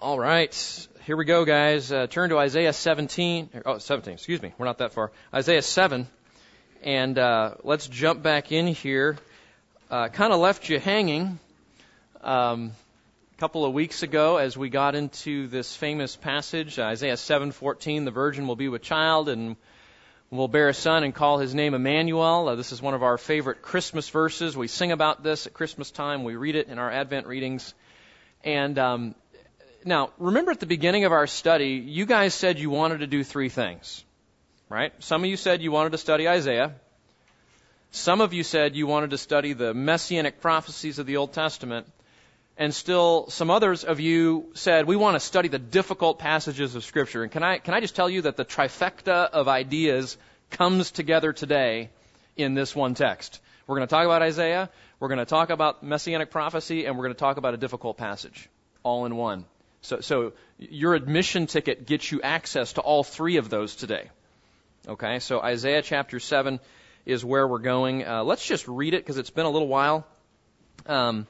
All right, here we go, guys. Uh, turn to Isaiah 17. Oh, 17, excuse me. We're not that far. Isaiah 7. And uh, let's jump back in here. Uh, kind of left you hanging um, a couple of weeks ago as we got into this famous passage, Isaiah 7:14. The virgin will be with child and will bear a son and call his name Emmanuel. Uh, this is one of our favorite Christmas verses. We sing about this at Christmas time. We read it in our Advent readings. And um, now, remember at the beginning of our study, you guys said you wanted to do three things, right? Some of you said you wanted to study Isaiah. Some of you said you wanted to study the messianic prophecies of the Old Testament. And still, some others of you said we want to study the difficult passages of Scripture. And can I, can I just tell you that the trifecta of ideas comes together today in this one text? We're going to talk about Isaiah, we're going to talk about messianic prophecy, and we're going to talk about a difficult passage all in one. So, so your admission ticket gets you access to all three of those today. Okay, so Isaiah chapter 7 is where we're going. Uh, let's just read it because it's been a little while. Um,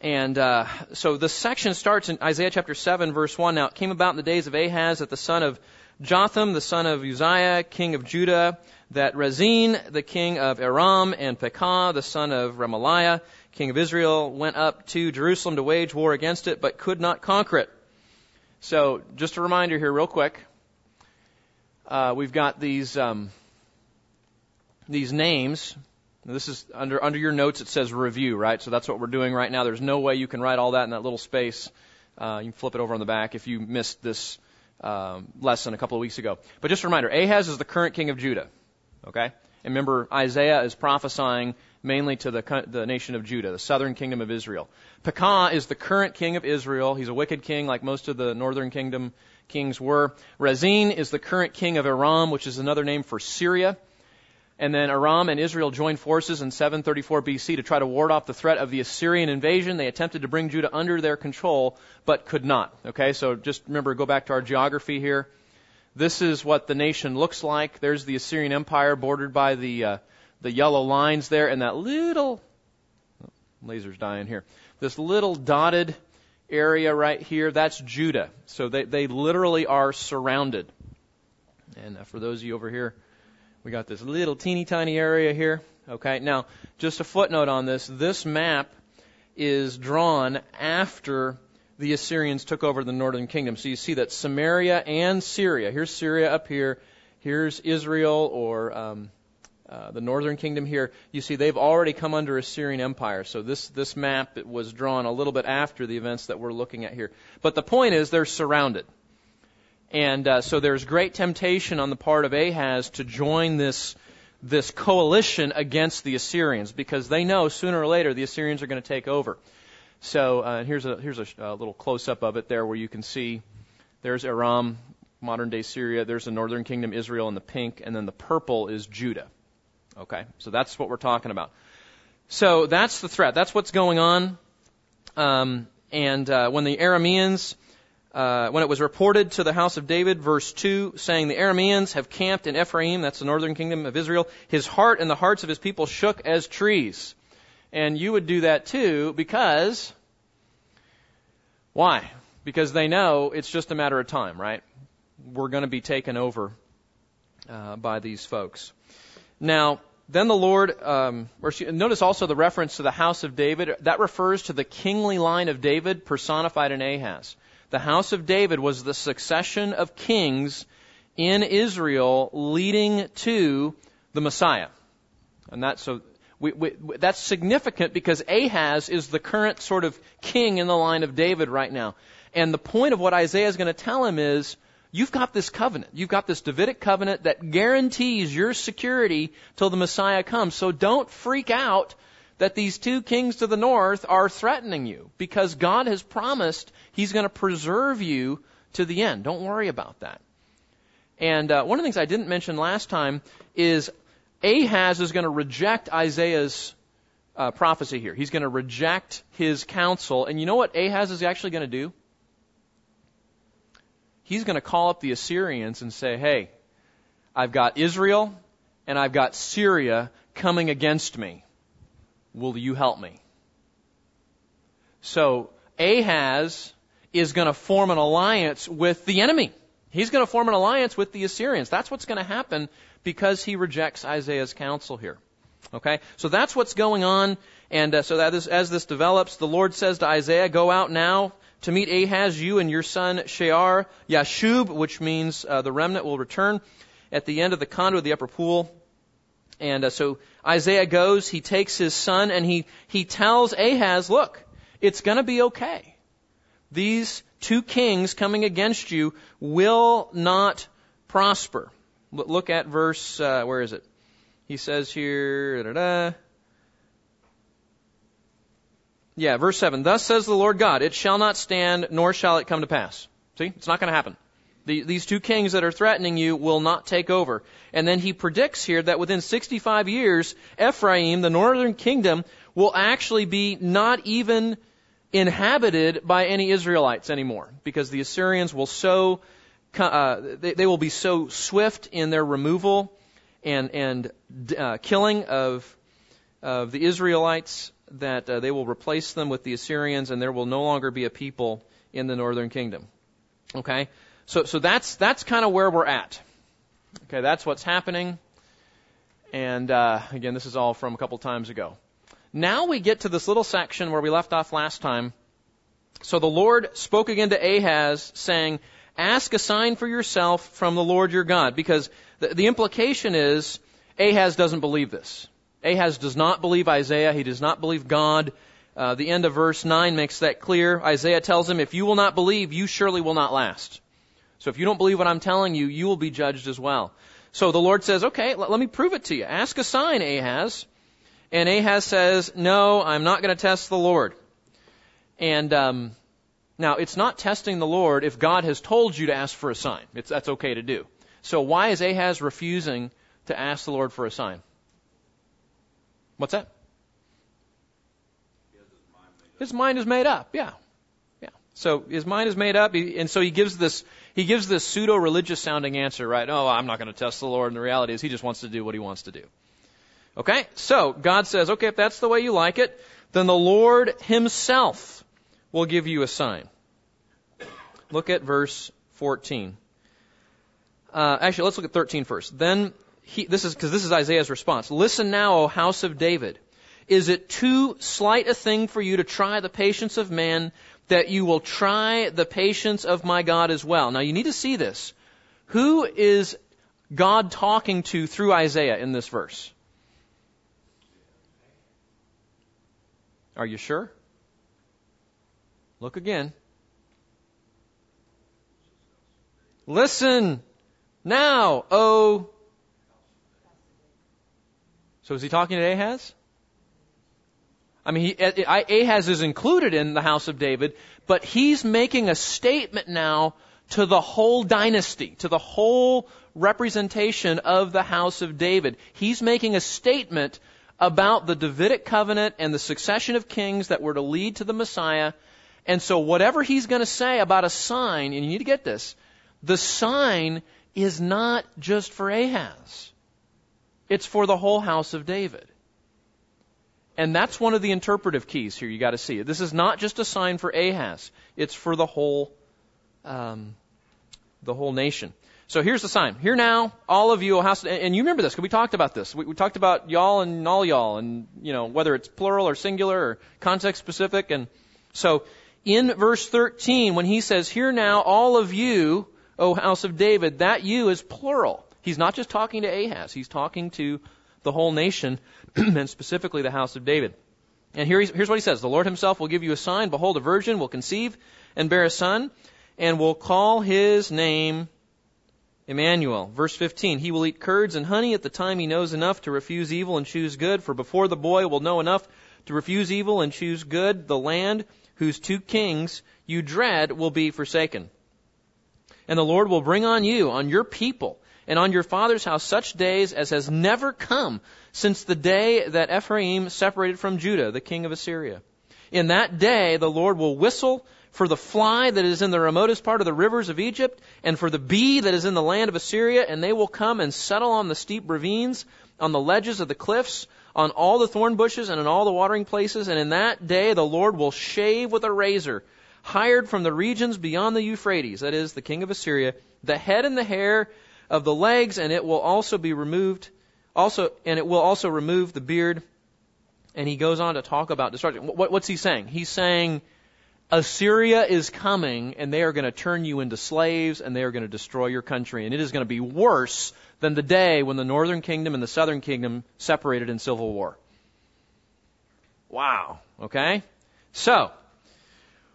and uh, so the section starts in Isaiah chapter 7, verse 1. Now it came about in the days of Ahaz that the son of Jotham, the son of Uzziah, king of Judah, that Rezin, the king of Aram, and Pekah, the son of Remaliah, king of Israel, went up to Jerusalem to wage war against it, but could not conquer it. So, just a reminder here, real quick. Uh, we've got these um, these names. This is under under your notes. It says review, right? So that's what we're doing right now. There's no way you can write all that in that little space. Uh, you can flip it over on the back if you missed this um, lesson a couple of weeks ago. But just a reminder: Ahaz is the current king of Judah. Okay, and remember Isaiah is prophesying mainly to the, the nation of Judah, the southern kingdom of Israel. Pekah is the current king of Israel. He's a wicked king, like most of the northern kingdom kings were. Rezin is the current king of Aram, which is another name for Syria. And then Aram and Israel joined forces in 734 BC to try to ward off the threat of the Assyrian invasion. They attempted to bring Judah under their control, but could not. Okay, so just remember, go back to our geography here. This is what the nation looks like. There's the Assyrian Empire bordered by the uh, the yellow lines there, and that little oh, laser's dying here. This little dotted area right here, that's Judah. So they they literally are surrounded. And uh, for those of you over here we got this little teeny tiny area here. Okay, now just a footnote on this. This map is drawn after the Assyrians took over the northern kingdom. So you see that Samaria and Syria, here's Syria up here, here's Israel or um, uh, the northern kingdom here. You see they've already come under Assyrian empire. So this, this map was drawn a little bit after the events that we're looking at here. But the point is they're surrounded. And uh, so there's great temptation on the part of Ahaz to join this this coalition against the Assyrians because they know sooner or later the Assyrians are going to take over. So uh, here's a here's a, a little close up of it there where you can see there's Aram, modern day Syria. There's the northern kingdom Israel in the pink, and then the purple is Judah. Okay, so that's what we're talking about. So that's the threat. That's what's going on. Um, and uh, when the Arameans uh, when it was reported to the house of David, verse 2, saying, The Arameans have camped in Ephraim, that's the northern kingdom of Israel, his heart and the hearts of his people shook as trees. And you would do that too because, why? Because they know it's just a matter of time, right? We're going to be taken over uh, by these folks. Now, then the Lord, um, or notice also the reference to the house of David. That refers to the kingly line of David personified in Ahaz the house of David was the succession of kings in Israel leading to the Messiah. And that's so we, we, that's significant because Ahaz is the current sort of king in the line of David right now. And the point of what Isaiah is going to tell him is you've got this covenant. You've got this Davidic covenant that guarantees your security till the Messiah comes. So don't freak out that these two kings to the north are threatening you because God has promised He's going to preserve you to the end. Don't worry about that. And uh, one of the things I didn't mention last time is Ahaz is going to reject Isaiah's uh, prophecy here. He's going to reject his counsel. And you know what Ahaz is actually going to do? He's going to call up the Assyrians and say, hey, I've got Israel and I've got Syria coming against me. Will you help me? So Ahaz is going to form an alliance with the enemy. He's going to form an alliance with the Assyrians. That's what's going to happen because he rejects Isaiah's counsel here. Okay? So that's what's going on. And uh, so that is, as this develops, the Lord says to Isaiah, Go out now to meet Ahaz, you and your son Shear Yashub, which means uh, the remnant will return at the end of the conduit of the upper pool. And uh, so Isaiah goes, he takes his son, and he, he tells Ahaz, Look, it's going to be okay. These two kings coming against you will not prosper. Look at verse, uh, where is it? He says here, da, da, da. Yeah, verse 7. Thus says the Lord God, it shall not stand, nor shall it come to pass. See, it's not going to happen. The, these two kings that are threatening you will not take over. And then he predicts here that within 65 years, Ephraim, the northern kingdom, will actually be not even inhabited by any Israelites anymore, because the Assyrians will so uh, they, they, will be so swift in their removal and and uh, killing of of the Israelites that uh, they will replace them with the Assyrians, and there will no longer be a people in the northern kingdom. Okay, so so that's that's kind of where we're at. Okay, that's what's happening. And uh, again, this is all from a couple times ago. Now we get to this little section where we left off last time. So the Lord spoke again to Ahaz, saying, Ask a sign for yourself from the Lord your God. Because the, the implication is Ahaz doesn't believe this. Ahaz does not believe Isaiah. He does not believe God. Uh, the end of verse 9 makes that clear. Isaiah tells him, If you will not believe, you surely will not last. So if you don't believe what I'm telling you, you will be judged as well. So the Lord says, Okay, let, let me prove it to you. Ask a sign, Ahaz. And Ahaz says, No, I'm not going to test the Lord. And um, now, it's not testing the Lord if God has told you to ask for a sign. It's, that's okay to do. So why is Ahaz refusing to ask the Lord for a sign? What's that? His mind is made up. Yeah, yeah. So his mind is made up, and so he gives this he gives this pseudo religious sounding answer, right? Oh, I'm not going to test the Lord. And the reality is, he just wants to do what he wants to do. Okay? So, God says, okay, if that's the way you like it, then the Lord Himself will give you a sign. Look at verse 14. Uh, actually, let's look at 13 first. Then, he, this is, because this is Isaiah's response. Listen now, O house of David. Is it too slight a thing for you to try the patience of man that you will try the patience of my God as well? Now, you need to see this. Who is God talking to through Isaiah in this verse? Are you sure? Look again. Listen now, oh. So is he talking to Ahaz? I mean, he, Ahaz is included in the house of David, but he's making a statement now to the whole dynasty, to the whole representation of the house of David. He's making a statement about the Davidic covenant and the succession of kings that were to lead to the Messiah. And so whatever he's going to say about a sign, and you need to get this, the sign is not just for Ahaz. It's for the whole house of David. And that's one of the interpretive keys here you got to see. It. This is not just a sign for Ahaz. It's for the whole, um, the whole nation. So here's the sign. Here now, all of you, house, and you remember this because we talked about this. We, we, talked about y'all and all y'all, and you know whether it's plural or singular or context specific. And so in verse 13, when he says, "Here now, all of you, O house of David," that you is plural. He's not just talking to Ahaz. He's talking to the whole nation, and specifically the house of David. And here here's what he says: The Lord Himself will give you a sign. Behold, a virgin will conceive and bear a son, and will call his name Emmanuel. Verse 15, he will eat curds and honey at the time he knows enough to refuse evil and choose good, for before the boy will know enough to refuse evil and choose good, the land whose two kings you dread will be forsaken. And the Lord will bring on you, on your people, and on your father's house such days as has never come since the day that Ephraim separated from Judah, the king of Assyria. In that day the Lord will whistle for the fly that is in the remotest part of the rivers of Egypt, and for the bee that is in the land of Assyria, and they will come and settle on the steep ravines, on the ledges of the cliffs, on all the thorn bushes, and in all the watering places. And in that day the Lord will shave with a razor hired from the regions beyond the Euphrates, that is, the king of Assyria, the head and the hair of the legs, and it will also be removed, also, and it will also remove the beard. And he goes on to talk about destruction. What, what's he saying? He's saying Assyria is coming, and they are going to turn you into slaves, and they are going to destroy your country, and it is going to be worse than the day when the northern kingdom and the southern kingdom separated in civil war. Wow. Okay? So,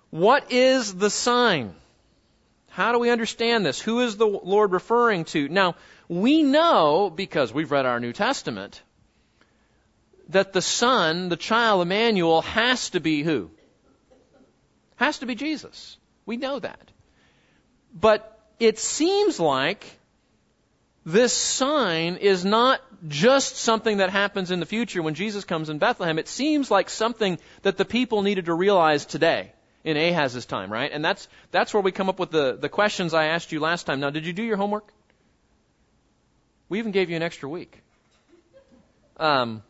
what is the sign? How do we understand this? Who is the Lord referring to? Now, we know, because we've read our New Testament, that the Son, the child Emmanuel, has to be who? Has to be Jesus. We know that. But it seems like this sign is not just something that happens in the future when Jesus comes in Bethlehem. It seems like something that the people needed to realize today in Ahaz's time, right? And that's that's where we come up with the, the questions I asked you last time. Now, did you do your homework? We even gave you an extra week. Um,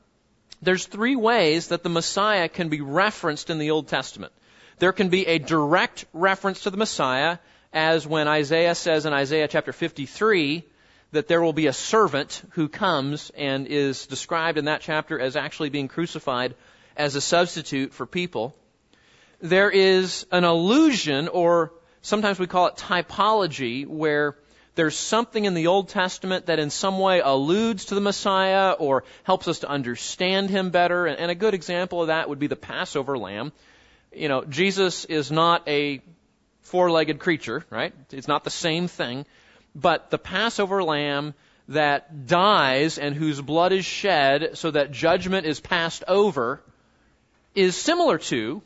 there's three ways that the Messiah can be referenced in the Old Testament. There can be a direct reference to the Messiah, as when Isaiah says in Isaiah chapter 53, that there will be a servant who comes and is described in that chapter as actually being crucified as a substitute for people. There is an allusion, or sometimes we call it typology, where there's something in the Old Testament that in some way alludes to the Messiah or helps us to understand him better. And a good example of that would be the Passover lamb. You know, Jesus is not a four-legged creature, right? It's not the same thing. But the Passover lamb that dies and whose blood is shed so that judgment is passed over is similar to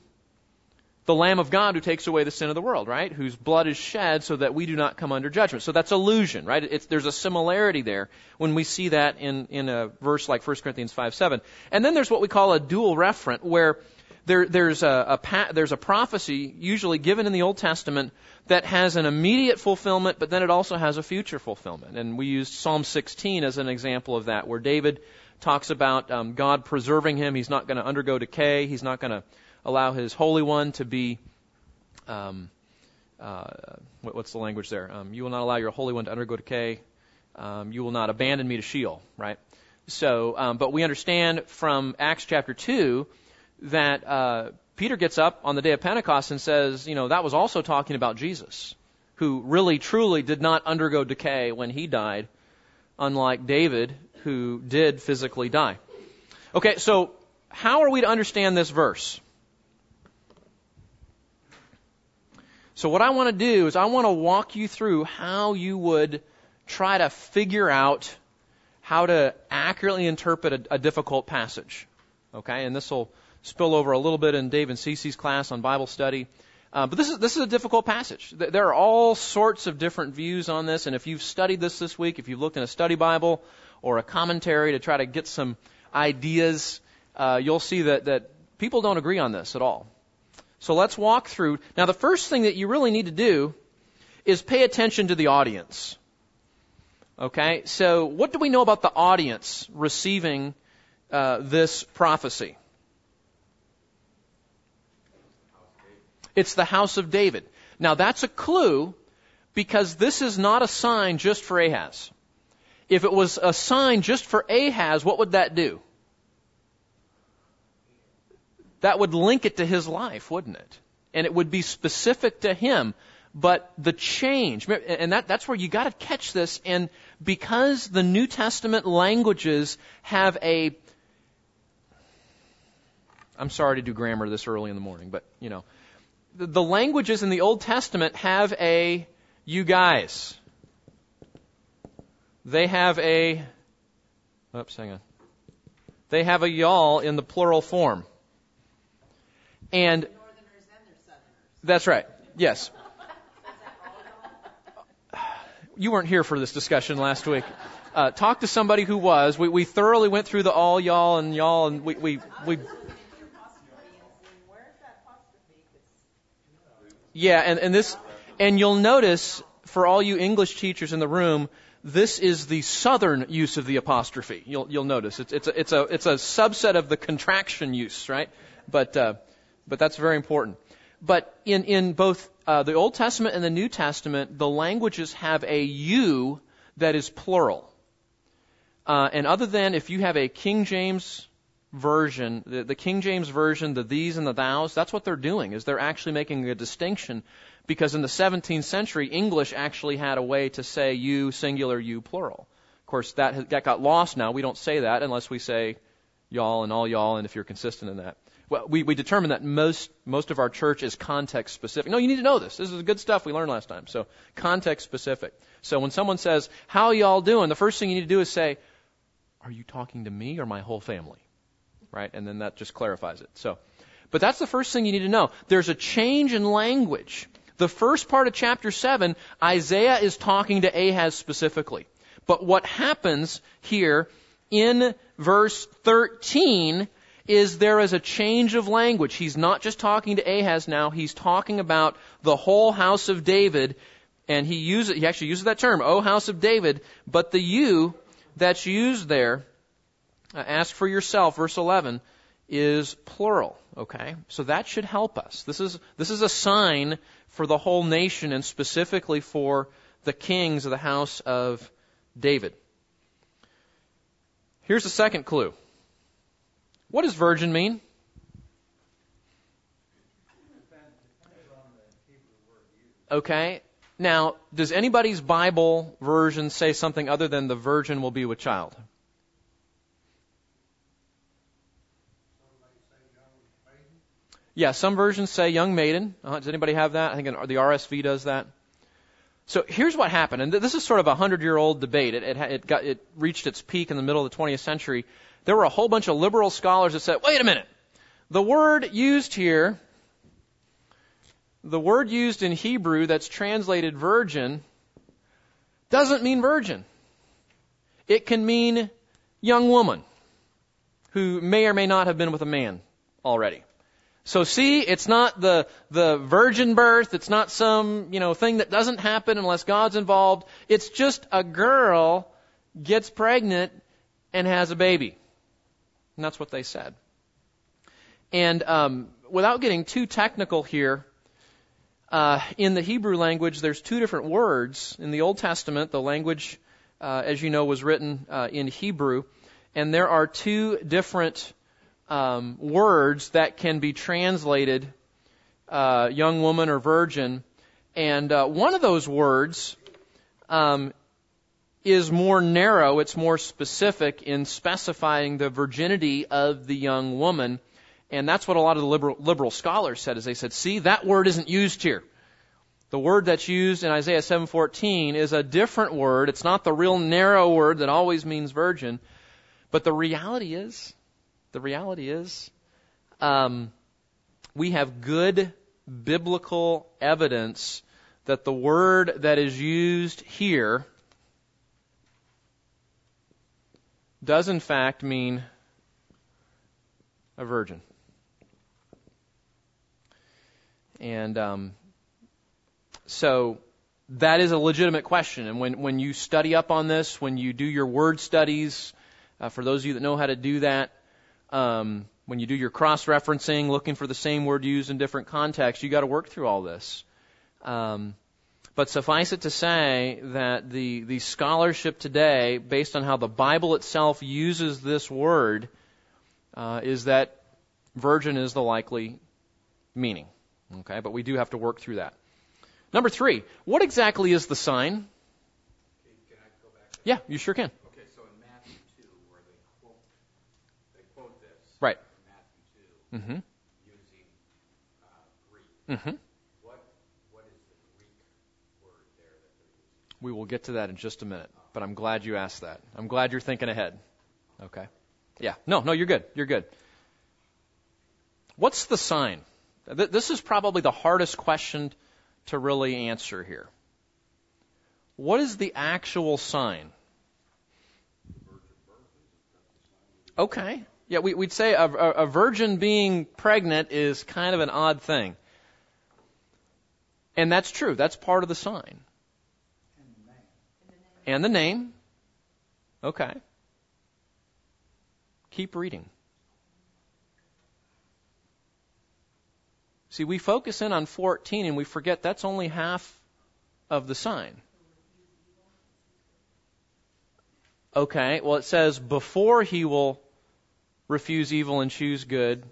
the Lamb of God who takes away the sin of the world, right? Whose blood is shed so that we do not come under judgment. So that's allusion, right? It's, there's a similarity there when we see that in, in a verse like 1 Corinthians 5 7. And then there's what we call a dual referent, where there, there's, a, a, there's a prophecy usually given in the Old Testament that has an immediate fulfillment, but then it also has a future fulfillment. And we used Psalm 16 as an example of that, where David talks about um, God preserving him. He's not going to undergo decay. He's not going to allow his Holy One to be. Um, uh, what, what's the language there? Um, you will not allow your Holy One to undergo decay. Um, you will not abandon me to Sheol, right? So, um, but we understand from Acts chapter 2 that uh, Peter gets up on the day of Pentecost and says, you know, that was also talking about Jesus, who really truly did not undergo decay when he died, unlike David, who did physically die. Okay, so how are we to understand this verse? So what I want to do is I want to walk you through how you would try to figure out how to accurately interpret a, a difficult passage. Okay, and this will spill over a little bit in Dave and Cece's class on Bible study. Uh, but this is this is a difficult passage. There are all sorts of different views on this, and if you've studied this this week, if you've looked in a study Bible or a commentary to try to get some ideas, uh, you'll see that that people don't agree on this at all. So let's walk through. Now, the first thing that you really need to do is pay attention to the audience. Okay, so what do we know about the audience receiving uh, this prophecy? It's the house of David. Now that's a clue because this is not a sign just for Ahaz. If it was a sign just for Ahaz, what would that do? That would link it to his life, wouldn't it? And it would be specific to him. But the change, and that, that's where you gotta catch this, and because the New Testament languages have a, I'm sorry to do grammar this early in the morning, but, you know, the languages in the Old Testament have a you guys. They have a, oops, hang on. They have a y'all in the plural form. And, that's right. Yes. You weren't here for this discussion last week. Uh, talk to somebody who was. We, we thoroughly went through the all y'all and y'all, and we, we, we Yeah, and, and this, and you'll notice for all you English teachers in the room, this is the southern use of the apostrophe. You'll, you'll notice it's, it's, a, it's, a, it's a subset of the contraction use, right? But, uh, but that's very important. but in, in both uh, the Old Testament and the New Testament, the languages have a you that is plural. Uh, and other than if you have a King James version, the, the King James version, the these and the thous, that's what they're doing, is they're actually making a distinction because in the 17th century, English actually had a way to say you singular, you plural. Of course, that, that got lost now. We don't say that unless we say y'all and all y'all, and if you're consistent in that. Well, we, we determine that most, most of our church is context specific. No, you need to know this. This is good stuff we learned last time. So, context specific. So when someone says, how y'all doing? The first thing you need to do is say, are you talking to me or my whole family? Right? And then that just clarifies it. So, but that's the first thing you need to know. There's a change in language. The first part of chapter 7, Isaiah is talking to Ahaz specifically. But what happens here in verse 13 is there is a change of language. He's not just talking to Ahaz now, he's talking about the whole house of David, and he uses he actually uses that term, O house of David, but the you that's used there, uh, ask for yourself, verse 11, is plural. Okay? So that should help us. This is, this is a sign for the whole nation and specifically for the kings of the house of David. Here's the second clue. What does virgin mean? Okay. Now, does anybody's Bible version say something other than the virgin will be with child? Yeah, some versions say young maiden. Uh, does anybody have that? I think the RSV does that. So here's what happened, and this is sort of a hundred-year-old debate. It, it, it, got, it reached its peak in the middle of the 20th century. There were a whole bunch of liberal scholars that said, "Wait a minute, the word used here, the word used in Hebrew that's translated virgin, doesn't mean virgin. It can mean young woman who may or may not have been with a man already." So see, it's not the, the virgin birth. It's not some, you know, thing that doesn't happen unless God's involved. It's just a girl gets pregnant and has a baby. And that's what they said. And um, without getting too technical here, uh, in the Hebrew language, there's two different words. In the Old Testament, the language, uh, as you know, was written uh, in Hebrew, and there are two different um, words that can be translated uh, young woman or virgin. And uh, one of those words um, is more narrow, it's more specific in specifying the virginity of the young woman. And that's what a lot of the liberal, liberal scholars said, is they said, see, that word isn't used here. The word that's used in Isaiah 7:14 is a different word. It's not the real narrow word that always means virgin. But the reality is, the reality is, um, we have good biblical evidence that the word that is used here does in fact mean a virgin. And um, so that is a legitimate question. And when, when you study up on this, when you do your word studies, uh, for those of you that know how to do that, um, when you do your cross referencing, looking for the same word used in different contexts, you got to work through all this. Um, but suffice it to say that the, the scholarship today, based on how the Bible itself uses this word, uh, is that virgin is the likely meaning. Okay, but we do have to work through that. Number three, what exactly is the sign? Yeah, you sure can. Mm-hmm. Using uh, Greek. Mm-hmm. What, what is the Greek word there that they're using? We will get to that in just a minute, but I'm glad you asked that. I'm glad you're thinking ahead. Okay. Yeah. No, no, you're good. You're good. What's the sign? This is probably the hardest question to really answer here. What is the actual sign? Okay. Yeah, we, would say a, a virgin being pregnant is kind of an odd thing. And that's true. That's part of the sign. And the name. Okay. Keep reading. See, we focus in on 14 and we forget that's only half of the sign. Okay, well, it says before he will refuse evil and choose good.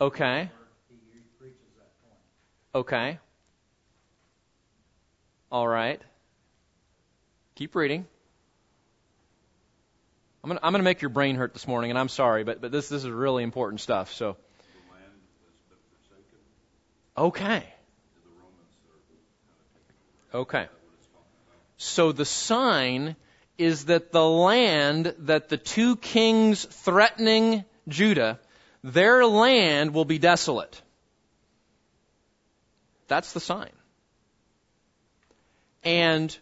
Okay. Okay. All right. Keep reading. I'm gonna, I'm gonna make your brain hurt this morning, and I'm sorry, but, but this, this is really important stuff, so. Okay. Okay. So the sign is that the land that the two kings threatening Judah, their land will be desolate. That's the sign. And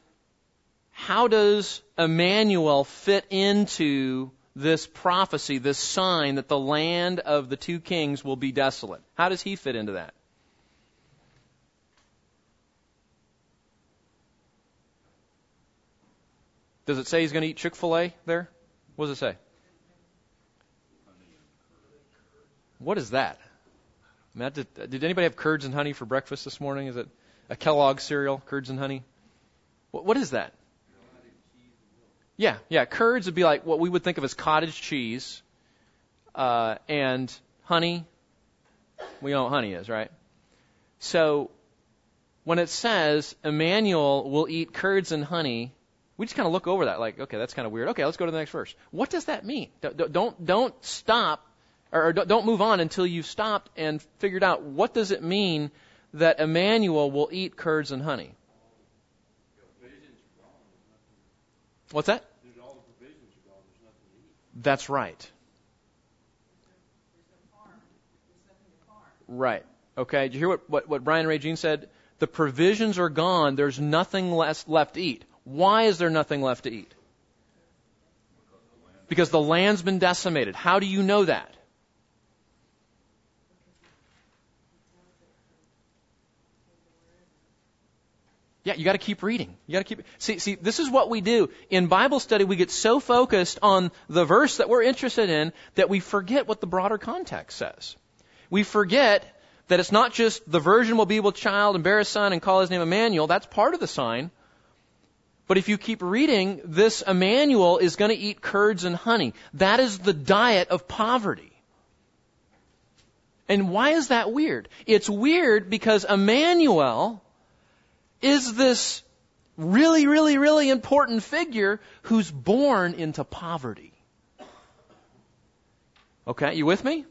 how does Emmanuel fit into this prophecy, this sign that the land of the two kings will be desolate? How does he fit into that? Does it say he's going to eat Chick fil A there? What does it say? What is that? Mean, did, did, anybody have curds and honey for breakfast this morning? Is it a Kellogg cereal, curds and honey? What, what is that? Yeah, yeah. Curds would be like what we would think of as cottage cheese, uh, and honey. We know what honey is, right? So, when it says Emmanuel will eat curds and honey, we just kind of look over that like, okay, that's kind of weird. Okay, let's go to the next verse. What does that mean? Don't don't stop or don't move on until you've stopped and figured out what does it mean that Emmanuel will eat curds and honey. What's that? That's right. Right. Okay. Did you hear what, what, what Brian Ray Jean said? The provisions are gone. There's nothing less left to eat. Why is there nothing left to eat? Because the land's been decimated. How do you know that? Yeah, you got to keep reading. You got to keep see see this is what we do. In Bible study we get so focused on the verse that we're interested in that we forget what the broader context says. We forget that it's not just the virgin will be with child and bear a son and call his name Emmanuel. That's part of the sign. But if you keep reading, this Emmanuel is going to eat curds and honey. That is the diet of poverty. And why is that weird? It's weird because Emmanuel is this really, really, really important figure who's born into poverty. Okay, you with me?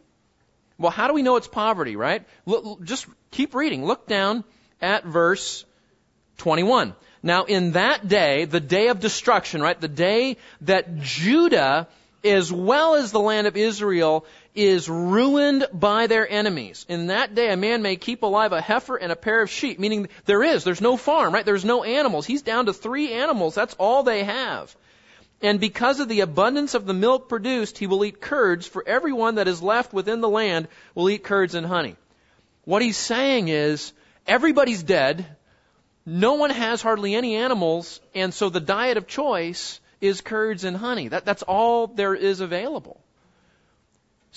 Well, how do we know it's poverty, right? Look, just keep reading. Look down at verse 21. Now, in that day, the day of destruction, right? The day that Judah, as well as the land of Israel, is ruined by their enemies. In that day, a man may keep alive a heifer and a pair of sheep, meaning there is, there's no farm, right? There's no animals. He's down to three animals. That's all they have. And because of the abundance of the milk produced, he will eat curds, for everyone that is left within the land will eat curds and honey. What he's saying is, everybody's dead, no one has hardly any animals, and so the diet of choice is curds and honey. That, that's all there is available.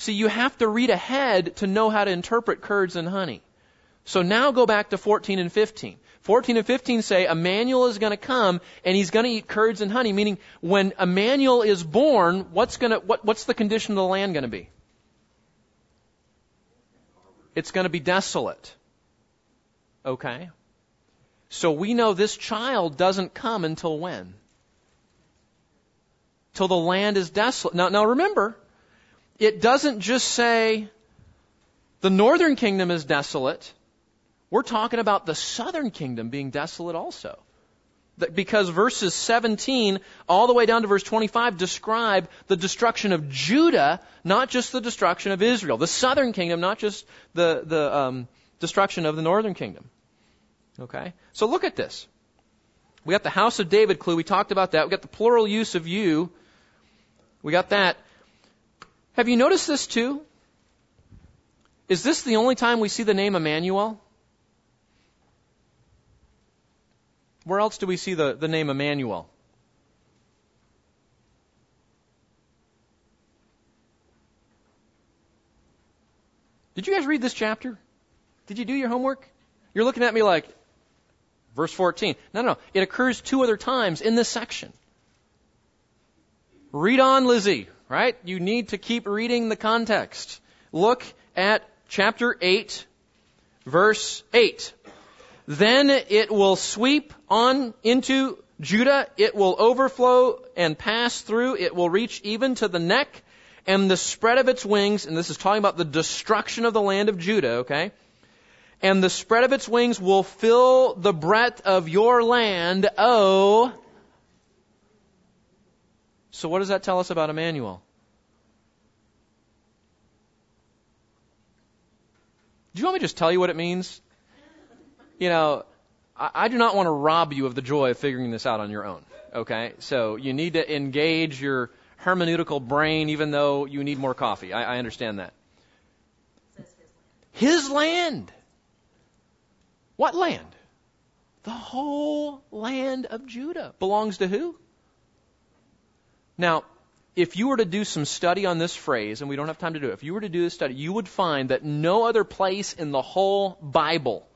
See, you have to read ahead to know how to interpret curds and honey. So now go back to 14 and 15. 14 and 15 say Emmanuel is going to come and he's going to eat curds and honey, meaning when Emmanuel is born, what's going to, what, what's the condition of the land going to be? It's going to be desolate. Okay? So we know this child doesn't come until when? Till the land is desolate. Now, now remember, it doesn't just say the northern kingdom is desolate. We're talking about the southern kingdom being desolate also. Because verses 17 all the way down to verse 25 describe the destruction of Judah, not just the destruction of Israel. The southern kingdom, not just the, the um, destruction of the northern kingdom. Okay? So look at this. We got the house of David clue. We talked about that. We got the plural use of you. We got that. Have you noticed this too? Is this the only time we see the name Emmanuel? Where else do we see the, the name Emmanuel? Did you guys read this chapter? Did you do your homework? You're looking at me like, verse 14. No, no, no. It occurs two other times in this section. Read on, Lizzie, right? You need to keep reading the context. Look at chapter 8, verse 8. Then it will sweep on into Judah. It will overflow and pass through. It will reach even to the neck and the spread of its wings. And this is talking about the destruction of the land of Judah, okay? And the spread of its wings will fill the breadth of your land, O so what does that tell us about Emmanuel? Do you want me to just tell you what it means? You know, I, I do not want to rob you of the joy of figuring this out on your own. Okay? So you need to engage your hermeneutical brain even though you need more coffee. I, I understand that. His land. What land? The whole land of Judah belongs to who? Now, if you were to do some study on this phrase, and we don't have time to do it, if you were to do this study, you would find that no other place in the whole Bible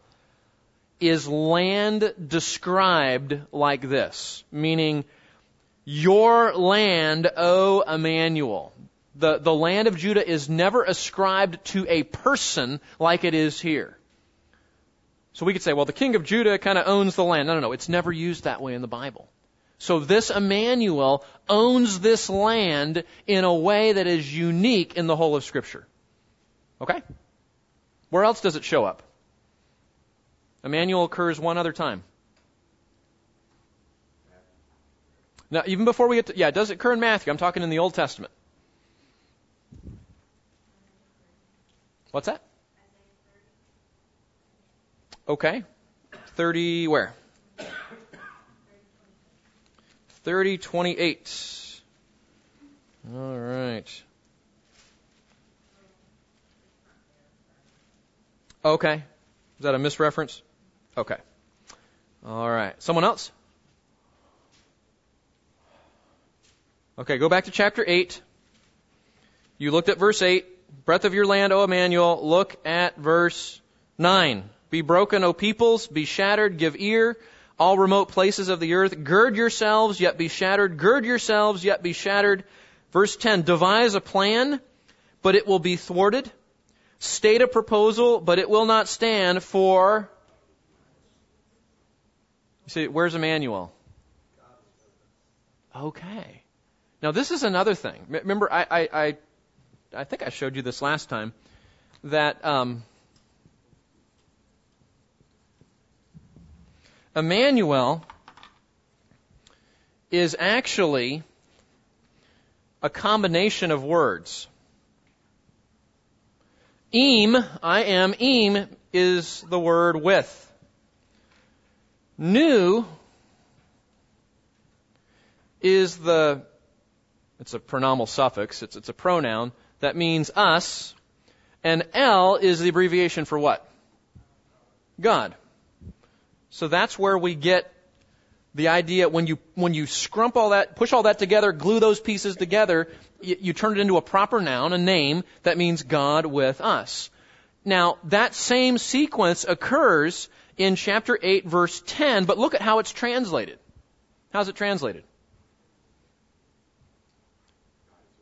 is land described like this, meaning, your land, O Emmanuel. The, the land of Judah is never ascribed to a person like it is here. So we could say, well, the king of Judah kind of owns the land. No, no, no. It's never used that way in the Bible. So this Emmanuel owns this land in a way that is unique in the whole of Scripture. Okay? Where else does it show up? Emmanuel occurs one other time. Now, even before we get to, yeah, does it occur in Matthew. I'm talking in the Old Testament. What's that? Okay. 30 where? 3028. All right. Okay. Is that a misreference? Okay. All right. Someone else? Okay, go back to chapter 8. You looked at verse 8. Breath of your land, O Emmanuel. Look at verse 9. Be broken, O peoples. Be shattered. Give ear all remote places of the earth. Gird yourselves, yet be shattered. Gird yourselves, yet be shattered. Verse 10, devise a plan, but it will be thwarted. State a proposal, but it will not stand for. You see, where's Emmanuel? Okay. Now this is another thing. Remember, I, I, I, I think I showed you this last time that um, Emmanuel is actually a combination of words. Eem, I am, eem is the word with. Nu is the, it's a pronominal suffix, it's, it's a pronoun that means us, and L is the abbreviation for what? God. So that's where we get the idea when you when you scrump all that, push all that together, glue those pieces together, you, you turn it into a proper noun, a name that means God with us. Now that same sequence occurs in chapter 8 verse 10, but look at how it's translated. How's it translated?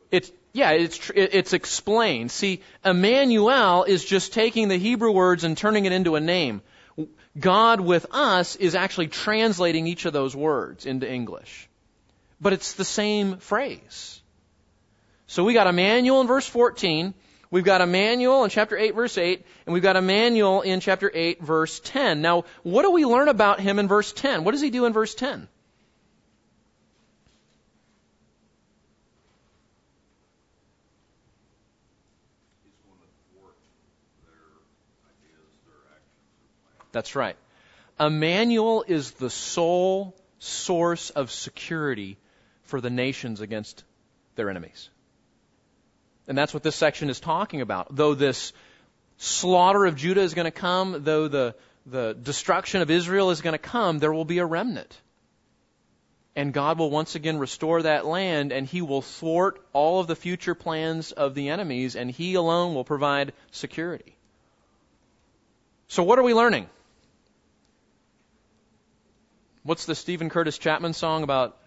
It's yeah, it's it's explained. See, Emmanuel is just taking the Hebrew words and turning it into a name. God with us is actually translating each of those words into English. But it's the same phrase. So we got Emmanuel in verse 14, we've got Emmanuel in chapter 8 verse 8, and we've got Emmanuel in chapter 8 verse 10. Now, what do we learn about him in verse 10? What does he do in verse 10? That's right. Emmanuel is the sole source of security for the nations against their enemies. And that's what this section is talking about. Though this slaughter of Judah is going to come, though the, the destruction of Israel is going to come, there will be a remnant. and God will once again restore that land, and He will thwart all of the future plans of the enemies, and He alone will provide security. So, what are we learning? What's the Steven Curtis Chapman song about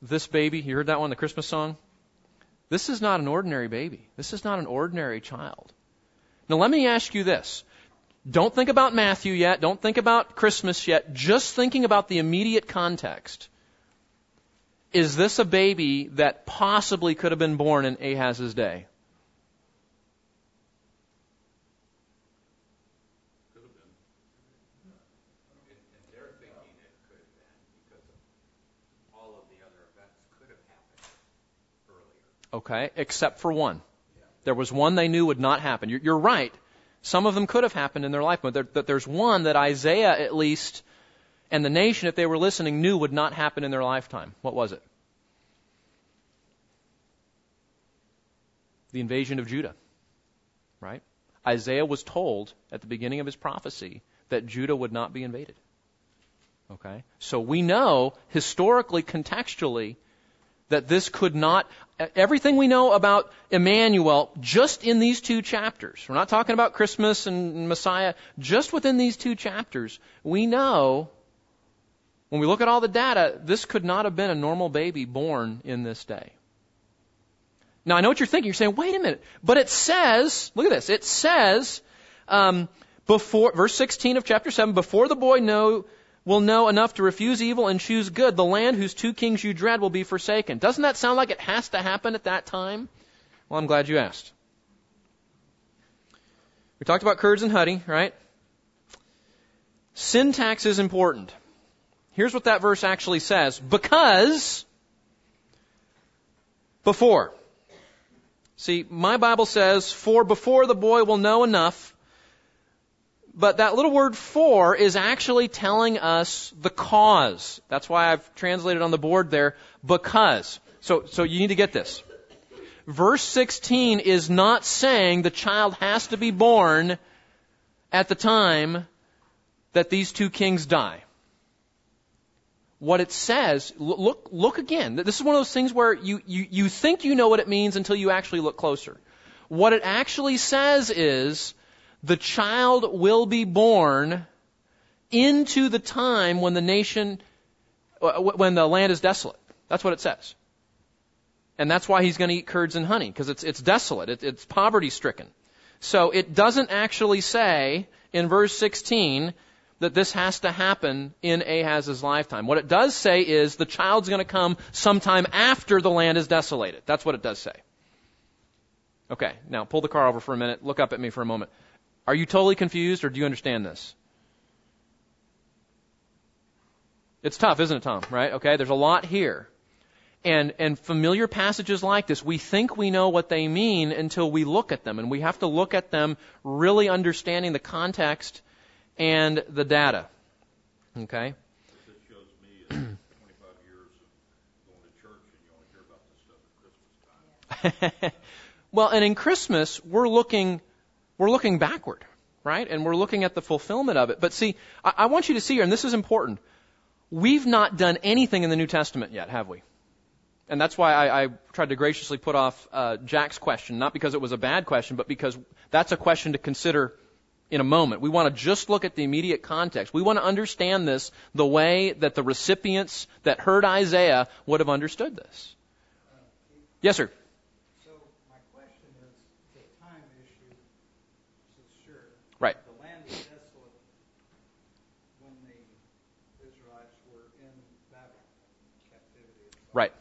this baby? You heard that one, the Christmas song? This is not an ordinary baby. This is not an ordinary child. Now, let me ask you this. Don't think about Matthew yet. Don't think about Christmas yet. Just thinking about the immediate context. Is this a baby that possibly could have been born in Ahaz's day? Okay, except for one. There was one they knew would not happen. You're, you're right. Some of them could have happened in their life, but, there, but there's one that Isaiah, at least, and the nation, if they were listening, knew would not happen in their lifetime. What was it? The invasion of Judah. Right? Isaiah was told at the beginning of his prophecy that Judah would not be invaded. Okay? So we know, historically, contextually, that this could not, everything we know about Emmanuel just in these two chapters, we're not talking about Christmas and Messiah, just within these two chapters, we know, when we look at all the data, this could not have been a normal baby born in this day. Now I know what you're thinking. You're saying, wait a minute. But it says, look at this. It says, um, before, verse 16 of chapter 7, before the boy know, will know enough to refuse evil and choose good, the land whose two kings you dread will be forsaken. Doesn't that sound like it has to happen at that time? Well, I'm glad you asked. We talked about curds and honey, right? Syntax is important. Here's what that verse actually says. Because before. See, my Bible says, for before the boy will know enough but that little word for is actually telling us the cause. That's why I've translated on the board there, because. So, so you need to get this. Verse 16 is not saying the child has to be born at the time that these two kings die. What it says, look, look again. This is one of those things where you, you, you think you know what it means until you actually look closer. What it actually says is, the child will be born into the time when the nation, when the land is desolate. That's what it says. And that's why he's going to eat curds and honey, because it's, it's desolate. It, it's poverty stricken. So it doesn't actually say in verse 16 that this has to happen in Ahaz's lifetime. What it does say is the child's going to come sometime after the land is desolated. That's what it does say. Okay, now pull the car over for a minute. Look up at me for a moment. Are you totally confused or do you understand this? It's tough, isn't it, Tom? Right? Okay, there's a lot here. And, and familiar passages like this, we think we know what they mean until we look at them. And we have to look at them really understanding the context and the data. Okay? well, and in Christmas, we're looking we're looking backward, right? And we're looking at the fulfillment of it. But see, I, I want you to see here, and this is important. We've not done anything in the New Testament yet, have we? And that's why I, I tried to graciously put off uh, Jack's question, not because it was a bad question, but because that's a question to consider in a moment. We want to just look at the immediate context. We want to understand this the way that the recipients that heard Isaiah would have understood this. Yes, sir. Right. The land was desolate when the Israelites were in Babylon captivity. Right.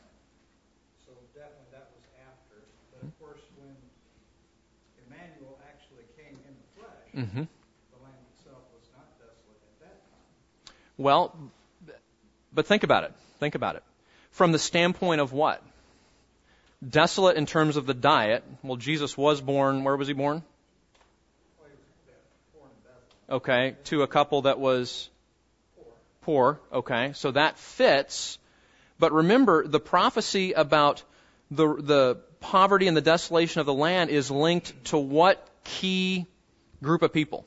So definitely that was after. But of course, when Emmanuel actually came in the flesh, mm-hmm. the land itself was not desolate at that Mm-hmm. time. Well, but think about it. Think about it. From the standpoint of what? Desolate in terms of the diet. Well, Jesus was born, where was he born? okay, to a couple that was poor, okay, so that fits. But remember, the prophecy about the, the poverty and the desolation of the land is linked to what key group of people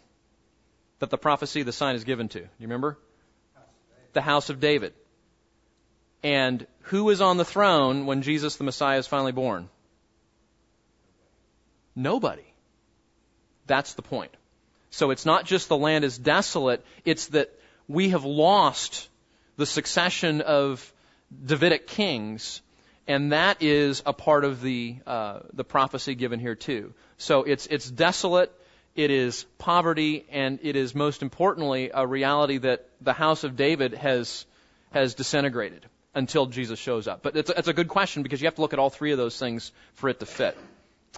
that the prophecy, the sign is given to? You remember? The house of David. And who is on the throne when Jesus the Messiah is finally born? Nobody. That's the point. So it's not just the land is desolate, it's that we have lost the succession of Davidic kings, and that is a part of the uh, the prophecy given here too. So it's it's desolate, it is poverty, and it is most importantly a reality that the house of David has has disintegrated until Jesus shows up. But it's, it's a good question because you have to look at all three of those things for it to fit.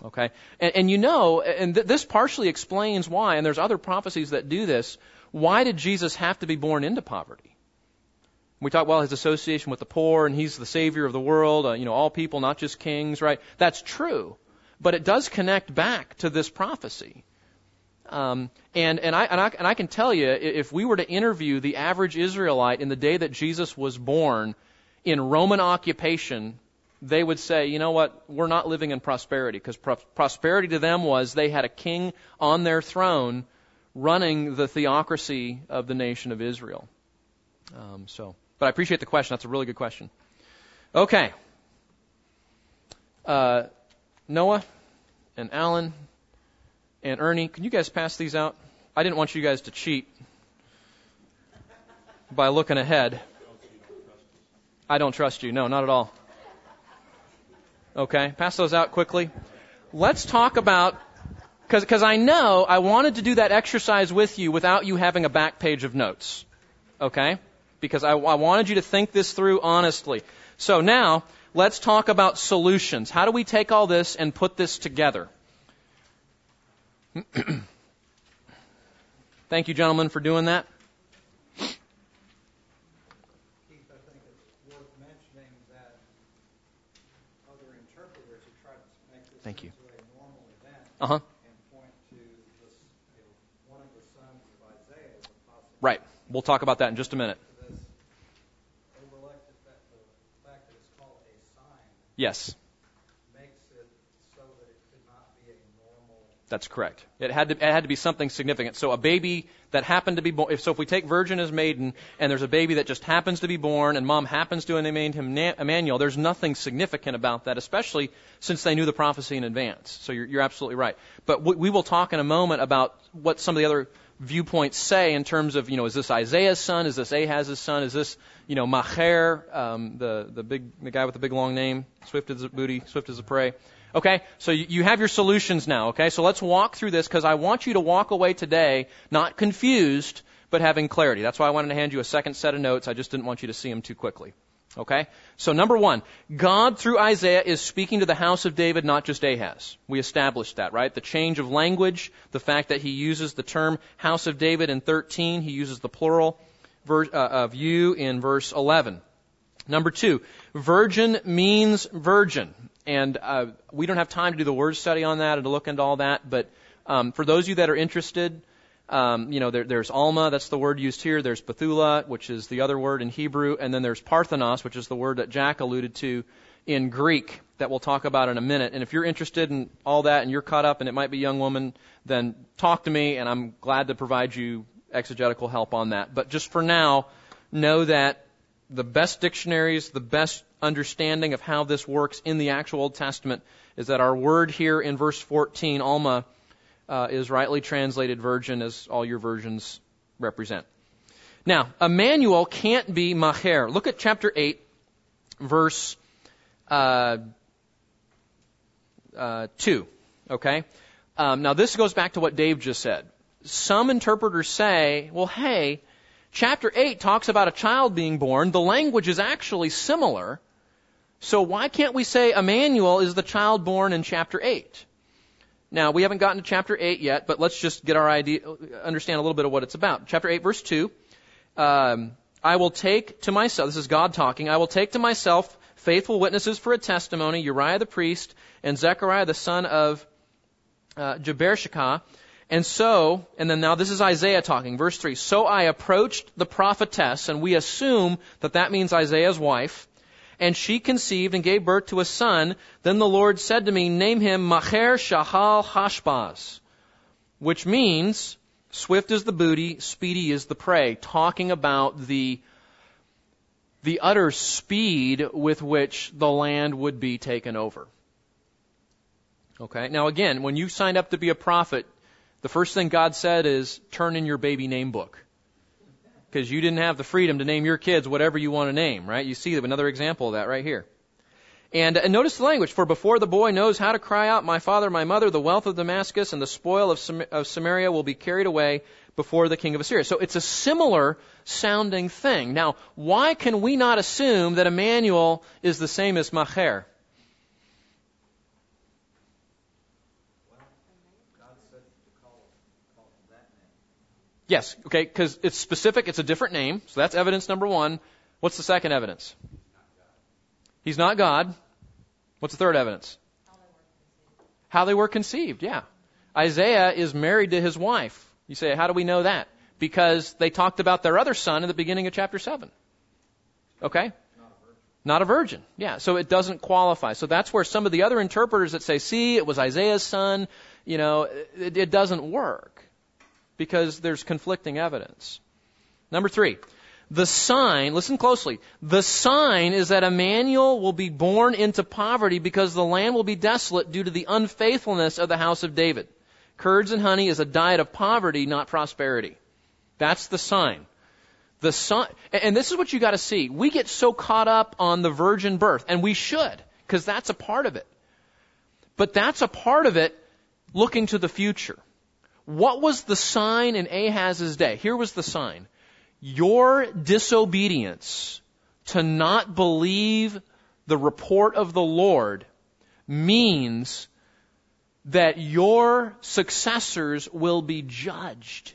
Okay? And, and you know, and th- this partially explains why, and there's other prophecies that do this, why did Jesus have to be born into poverty? We talk, well, his association with the poor, and he's the savior of the world, uh, you know, all people, not just kings, right? That's true. But it does connect back to this prophecy. Um, and, and, I, and, I, and I can tell you, if we were to interview the average Israelite in the day that Jesus was born in Roman occupation, they would say, you know what, we're not living in prosperity, because pro- prosperity to them was they had a king on their throne running the theocracy of the nation of Israel. Um, so, but I appreciate the question. That's a really good question. Okay. Uh, Noah and Alan and Ernie, can you guys pass these out? I didn't want you guys to cheat by looking ahead. I don't trust you. No, not at all. Okay, pass those out quickly. Let's talk about, because I know I wanted to do that exercise with you without you having a back page of notes. Okay? Because I, I wanted you to think this through honestly. So now, let's talk about solutions. How do we take all this and put this together? Thank you, gentlemen, for doing that. Thank you. Uh huh. Right. We'll talk about that in just a minute. Yes. That's correct. It had to it had to be something significant. So a baby that happened to be born. If, so if we take virgin as maiden, and there's a baby that just happens to be born, and mom happens to name him Emmanuel, there's nothing significant about that, especially since they knew the prophecy in advance. So you're, you're absolutely right. But we, we will talk in a moment about what some of the other viewpoints say in terms of, you know, is this Isaiah's son? Is this Ahaz's son? Is this, you know, Maher, um, the the big the guy with the big long name, swift as a booty, swift as a prey? Okay, so you have your solutions now. Okay, so let's walk through this because I want you to walk away today not confused, but having clarity. That's why I wanted to hand you a second set of notes. I just didn't want you to see them too quickly. Okay? So number one, God through Isaiah is speaking to the house of David, not just Ahaz. We established that, right? The change of language, the fact that he uses the term house of David in 13, he uses the plural uh, of you in verse 11. Number two, virgin means virgin. And uh, we don't have time to do the word study on that and to look into all that. But um, for those of you that are interested, um, you know, there, there's Alma, that's the word used here. There's Bethula, which is the other word in Hebrew. And then there's Parthenos, which is the word that Jack alluded to in Greek that we'll talk about in a minute. And if you're interested in all that and you're caught up and it might be a young woman, then talk to me and I'm glad to provide you exegetical help on that. But just for now, know that the best dictionaries, the best understanding of how this works in the actual Old Testament is that our word here in verse 14, Alma, uh, is rightly translated virgin, as all your versions represent. Now, Emmanuel can't be Maher. Look at chapter 8, verse uh, uh, 2. Okay? Um, now, this goes back to what Dave just said. Some interpreters say, well, hey, chapter 8 talks about a child being born. The language is actually similar. So why can't we say Emmanuel is the child born in chapter 8? Now, we haven't gotten to chapter 8 yet, but let's just get our idea, understand a little bit of what it's about. Chapter 8, verse 2. Um, I will take to myself, this is God talking, I will take to myself faithful witnesses for a testimony, Uriah the priest and Zechariah the son of uh. And so, and then now this is Isaiah talking, verse 3. So I approached the prophetess, and we assume that that means Isaiah's wife, and she conceived and gave birth to a son. Then the Lord said to me, Name him Maher-shalal-hash-baz, which means swift is the booty, speedy is the prey, talking about the the utter speed with which the land would be taken over. Okay? Now again, when you signed up to be a prophet, the first thing God said is turn in your baby name book. Because you didn't have the freedom to name your kids whatever you want to name, right? You see another example of that right here. And, and notice the language. For before the boy knows how to cry out, my father, my mother, the wealth of Damascus and the spoil of, Sam- of Samaria will be carried away before the king of Assyria. So it's a similar sounding thing. Now, why can we not assume that Emmanuel is the same as Maher? Yes, okay, because it's specific, it's a different name, so that's evidence number one. What's the second evidence? He's not God. What's the third evidence? How they were conceived, yeah. Isaiah is married to his wife. You say, how do we know that? Because they talked about their other son in the beginning of chapter 7. Okay? Not a virgin. Yeah, so it doesn't qualify. So that's where some of the other interpreters that say, see, it was Isaiah's son, you know, it, it doesn't work because there's conflicting evidence. Number three, the sign, listen closely, the sign is that Emmanuel will be born into poverty because the land will be desolate due to the unfaithfulness of the house of David. Curds and honey is a diet of poverty, not prosperity. That's the sign. The sign, and this is what you got to see. We get so caught up on the virgin birth, and we should, because that's a part of it. But that's a part of it looking to the future. What was the sign in Ahaz's day? Here was the sign. Your disobedience to not believe the report of the Lord means that your successors will be judged.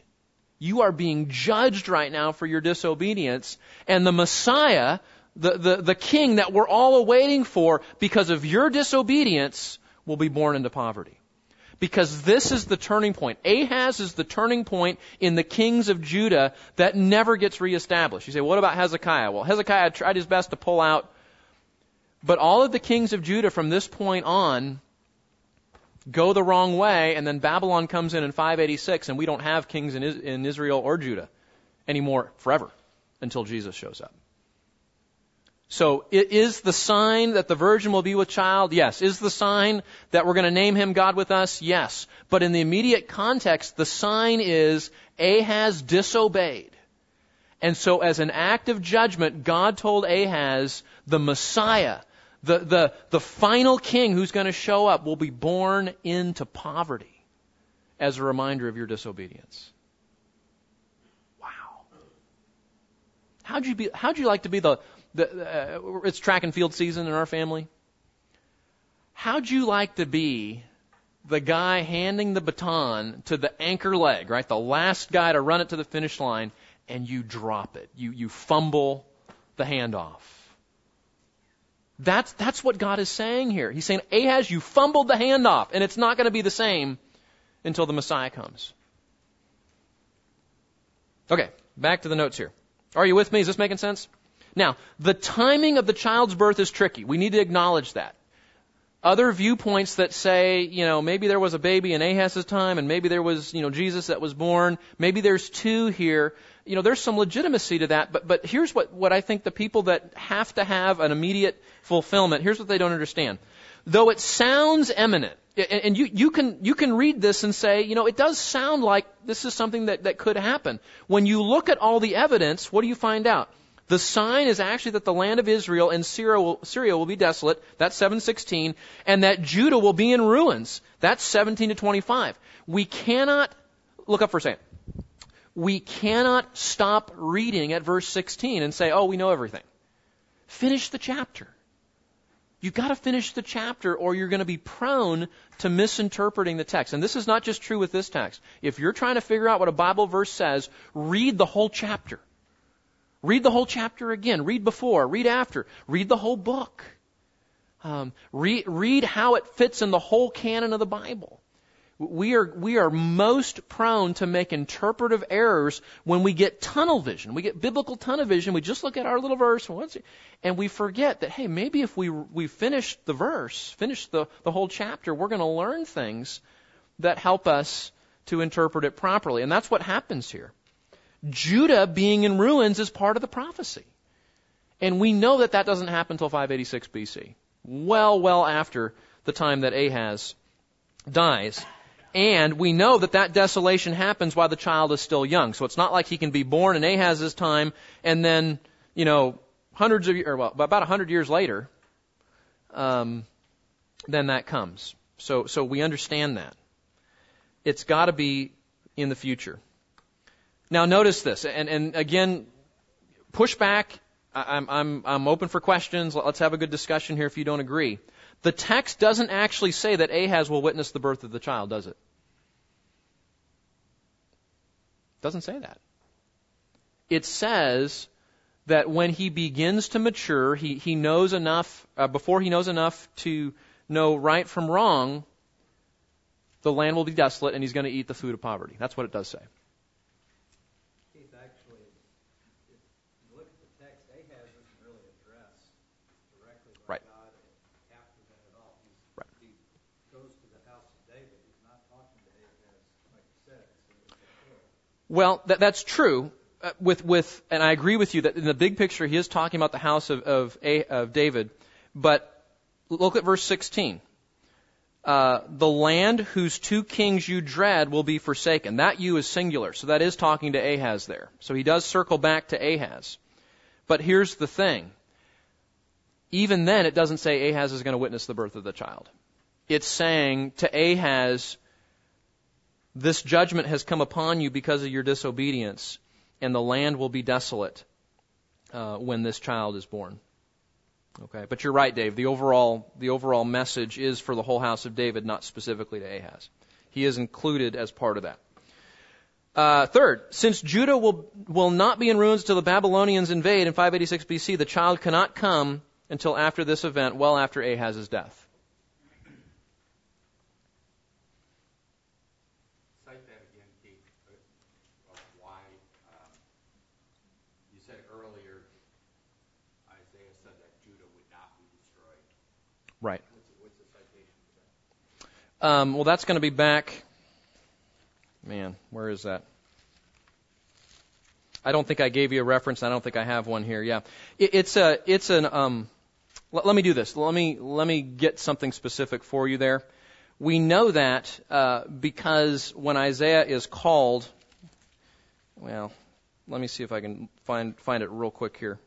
You are being judged right now for your disobedience, and the Messiah, the, the, the king that we're all awaiting for, because of your disobedience, will be born into poverty because this is the turning point. Ahaz is the turning point in the kings of Judah that never gets reestablished. You say, what about Hezekiah? Well, Hezekiah tried his best to pull out, but all of the kings of Judah from this point on go the wrong way, and then Babylon comes in in 586, and we don't have kings in Israel or Judah anymore forever until Jesus shows up. So is the sign that the virgin will be with child? Yes. Is the sign that we're going to name him God with us? Yes. But in the immediate context, the sign is Ahaz disobeyed. And so as an act of judgment, God told Ahaz, the Messiah, the, the, the final king who's going to show up will be born into poverty as a reminder of your disobedience. Wow. How'd you be, how'd you like to be the, the, uh, it's track and field season in our family. How'd you like to be the guy handing the baton to the anchor leg, right? The last guy to run it to the finish line, and you drop it. You, you fumble the handoff. That's, that's what God is saying here. He's saying, Ahaz, you fumbled the handoff, and it's not going to be the same until the Messiah comes. Okay, back to the notes here. Are you with me? Is this making sense? Now, the timing of the child's birth is tricky. We need to acknowledge that. Other viewpoints that say, you know, maybe there was a baby in Ahaz's time and maybe there was, you know, Jesus that was born. Maybe there's two here. You know, there's some legitimacy to that, but, but here's what, what I think the people that have to have an immediate fulfillment, here's what they don't understand. Though it sounds eminent, and you, you can you can read this and say, you know, it does sound like this is something that, that could happen. When you look at all the evidence, what do you find out? The sign is actually that the land of Israel and Syria will, Syria will be desolate. That's 716. And that Judah will be in ruins. That's 17 to 25. We cannot, look up for a second. We cannot stop reading at verse 16 and say, oh, we know everything. Finish the chapter. You've got to finish the chapter or you're going to be prone to misinterpreting the text. And this is not just true with this text. If you're trying to figure out what a Bible verse says, read the whole chapter. Read the whole chapter again. Read before, read after, read the whole book. Um, read, read how it fits in the whole canon of the Bible. We are, we are most prone to make interpretive errors when we get tunnel vision. We get biblical tunnel vision. We just look at our little verse and we forget that, hey, maybe if we, we finish the verse, finish the, the whole chapter, we're going to learn things that help us to interpret it properly. And that's what happens here. Judah being in ruins is part of the prophecy. And we know that that doesn't happen until 586 BC. Well, well after the time that Ahaz dies. And we know that that desolation happens while the child is still young. So it's not like he can be born in Ahaz's time and then, you know, hundreds of, or well, about a hundred years later, um, then that comes. So, so we understand that. It's got to be in the future. Now notice this, and, and again, push back. I'm, I'm, I'm open for questions. Let's have a good discussion here if you don't agree. The text doesn't actually say that Ahaz will witness the birth of the child, does it? Doesn't say that. It says that when he begins to mature, he, he knows enough, uh, before he knows enough to know right from wrong, the land will be desolate and he's going to eat the food of poverty. That's what it does say. Keith, actually, if you look at the text, Ahaz isn't really addressed directly by Right. God after that at all. He's, Right. He goes to the house of David. He's not talking to Ahaz, like you said. It's before. Well, that, that's true. Uh, with with, and I agree with you that in the big picture he is talking about the house of of, A, of David, but look at verse 16. Uh, the land whose two kings you dread will be forsaken. That you is singular, so that is talking to Ahaz there. So he does circle back to Ahaz. But here's the thing. Even then, it doesn't say Ahaz is going to witness the birth of the child. It's saying to Ahaz, this judgment has come upon you because of your disobedience, and the land will be desolate uh, when this child is born. Okay, but you're right, Dave. The overall the overall message is for the whole house of David, not specifically to Ahaz. He is included as part of that. Uh, third, since Judah will will not be in ruins till the Babylonians invade in 586 BC, the child cannot come until after this event, well after Ahaz's death. Cite that again, Keith, of why, um, you said earlier, Isaiah said that Judah would not be destroyed. Right. What's the, citation for well, that's going to be back. Man, where is that? I don't think I gave you a reference. I don't think I have one here. Yeah, it, it's a it's an um. Let, let me do this. Let me let me get something specific for you there. We know that uh, because when Isaiah is called, well, let me see if I can find find it real quick here.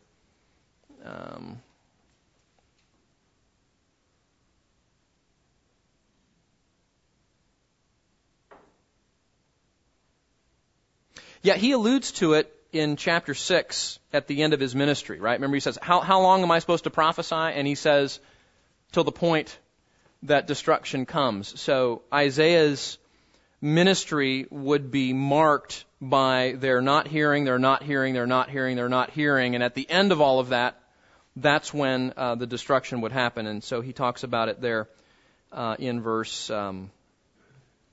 Um, Yeah, he alludes to it in chapter 6 at the end of his ministry, right? Remember, he says, How, how long am I supposed to prophesy? And he says, Till the point that destruction comes. So Isaiah's ministry would be marked by their not hearing, their not hearing, their not hearing, their not hearing. And at the end of all of that, that's when uh, the destruction would happen. And so he talks about it there uh, in verse um,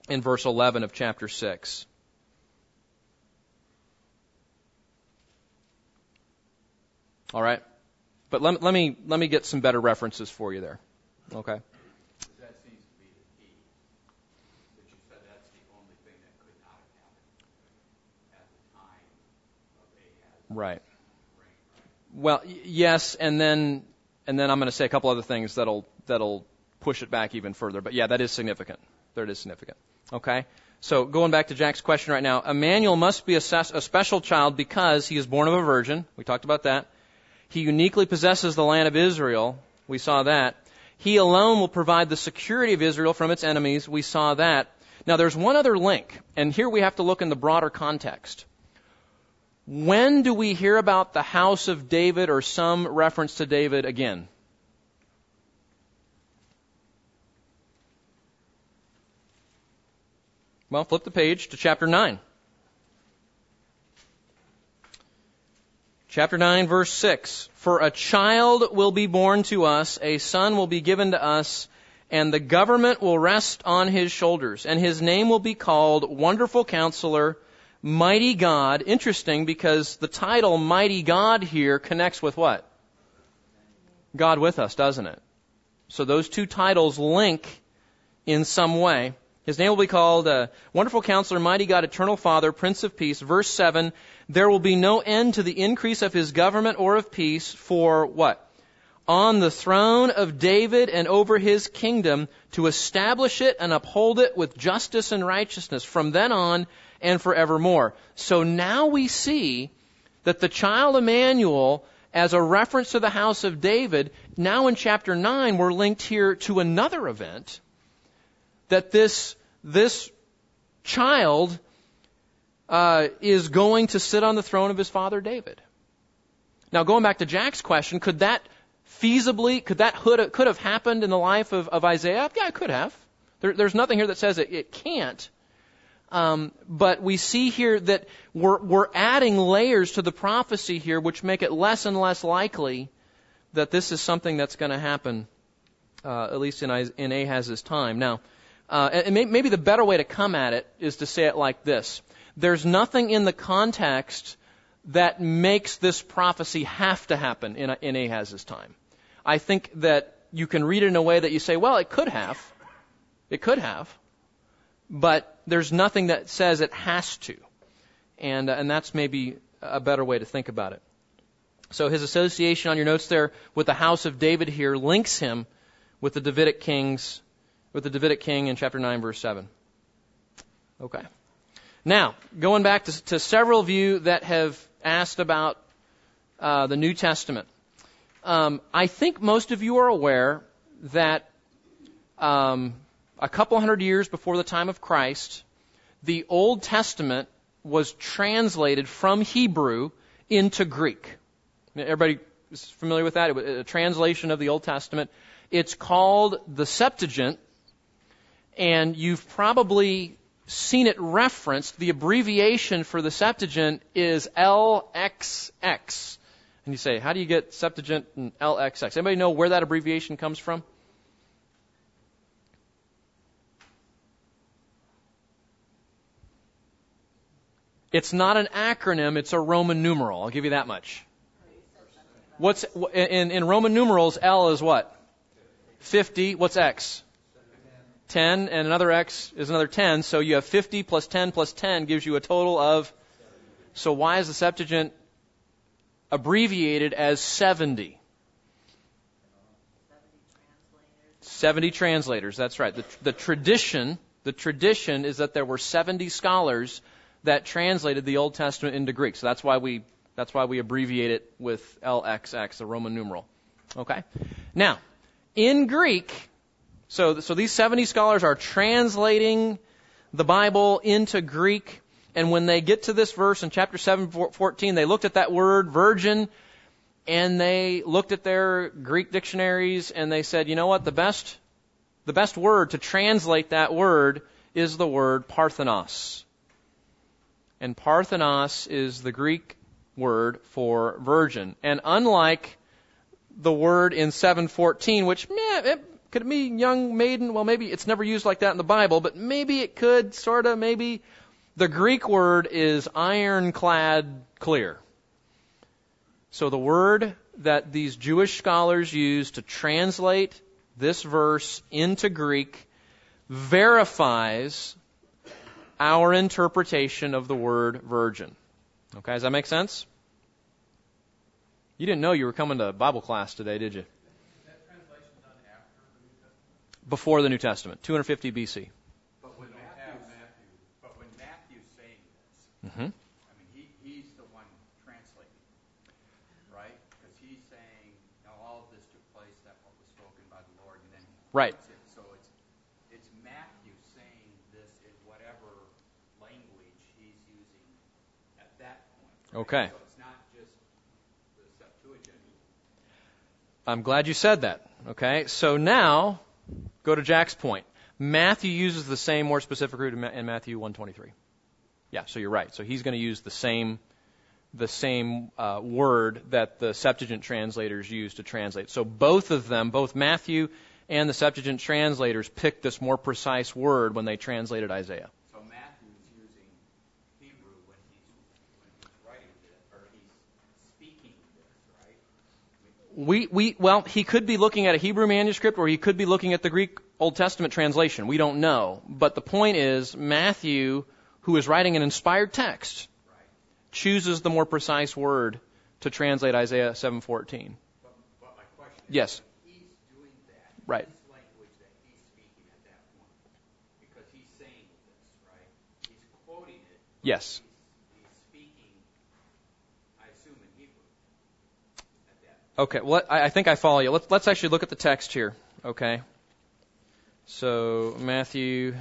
in verse 11 of chapter 6. All right, but let, let me let me get some better references for you there. Okay. That seems to be the key. That you said that's the only thing that could not have happened at the time of Ahaz's Right. right? Well, y- yes, and then and then I'm going to say a couple other things that'll that'll push it back even further. But yeah, that is significant. That is significant. Okay. So going back to Jack's question right now, Emmanuel must be a, ses- a special child because he is born of a virgin. We talked about that. He uniquely possesses the land of Israel. We saw that. He alone will provide the security of Israel from its enemies. We saw that. Now there's one other link, and here we have to look in the broader context. When do we hear about the house of David or some reference to David again? Well, flip the page to chapter 9. Chapter 9, verse 6. For a child will be born to us, a son will be given to us, and the government will rest on his shoulders, and his name will be called Wonderful Counselor, Mighty God. Interesting because the title Mighty God here connects with what? God with us, doesn't it? So those two titles link in some way. His name will be called uh, Wonderful Counselor, Mighty God, Eternal Father, Prince of Peace. Verse 7, there will be no end to the increase of his government or of peace for what? On the throne of David and over his kingdom to establish it and uphold it with justice and righteousness from then on and forevermore. So now we see that the child Emmanuel, as a reference to the house of David, now in chapter 9, we're linked here to another event that this, this child uh, is going to sit on the throne of his father David. Now, going back to Jack's question, could that feasibly, could that could have happened in the life of, of Isaiah? Yeah, it could have. There, there's nothing here that says it, it can't. Um, but we see here that we're, we're adding layers to the prophecy here, which make it less and less likely that this is something that's going to happen, uh, at least in, in Ahaz's time. Now, uh, and maybe the better way to come at it is to say it like this. There's nothing in the context that makes this prophecy have to happen in, in Ahaz's time. I think that you can read it in a way that you say, well, it could have. It could have. But there's nothing that says it has to. And, uh, and that's maybe a better way to think about it. So his association on your notes there with the house of David here links him with the Davidic kings, with the Davidic king in chapter 9 verse 7. Okay. Now, going back to, to several of you that have asked about uh, the New Testament. Um, I think most of you are aware that um, a couple hundred years before the time of Christ, the Old Testament was translated from Hebrew into Greek. Everybody is familiar with that? It was a translation of the Old Testament. It's called the Septuagint, and you've probably seen it referenced. The abbreviation for the Septuagint is LXX. And you say, how do you get Septuagint and LXX? Anybody know where that abbreviation comes from? It's not an acronym, it's a Roman numeral. I'll give you that much. What's in, in Roman numerals, L is what? 50. What's X? 10, and another X is another 10. So you have 50 plus 10 plus 10 gives you a total of. So why is the Septuagint abbreviated as 70? 70 translators, that's right. The, the tradition, the tradition is that there were 70 scholars that translated the Old Testament into Greek. So that's why we that's why we abbreviate it with LXX, the Roman numeral. Okay? Now, in Greek, so so these 70 scholars are translating the Bible into Greek, and when they get to this verse in chapter 7 14, they looked at that word virgin and they looked at their Greek dictionaries and they said, "You know what? The best the best word to translate that word is the word parthenos." and parthenos is the Greek word for virgin. And unlike the word in 714, which meh, it could it mean young maiden, well, maybe it's never used like that in the Bible, but maybe it could, sort of, maybe. The Greek word is ironclad clear. So the word that these Jewish scholars use to translate this verse into Greek verifies our interpretation of the word virgin. Okay, does that make sense? You didn't know you were coming to Bible class today, did you? Before the New Testament, 250 BC. But when Matthew, but when Matthew's saying this, mm-hmm. I mean, he, he's the one translating, right? Because he's saying, now all of this took place, that what was spoken by the Lord, and then right. It. So it's it's Matthew saying this in whatever language he's using at that point. Right? Okay. So it's not just the Septuagint. I'm glad you said that. Okay, so now go to Jack's point. Matthew uses the same more specific root in Matthew 123. Yeah, so you're right. So he's going to use the same the same uh, word that the Septuagint translators use to translate. So both of them, both Matthew and the Septuagint translators, picked this more precise word when they translated Isaiah. We, we, well, he could be looking at a Hebrew manuscript or he could be looking at the Greek Old Testament translation. We don't know. But the point is, Matthew, who is writing an inspired text, chooses the more precise word to translate Isaiah 7:14. But, but Yes. he's doing that. Right. Because he's saying this, right? He's quoting it. Yes. He's, he's speaking, I assume, in Hebrew at that. Okay, well, I, I think I follow you. Let's, let's actually look at the text here, okay? So, Matthew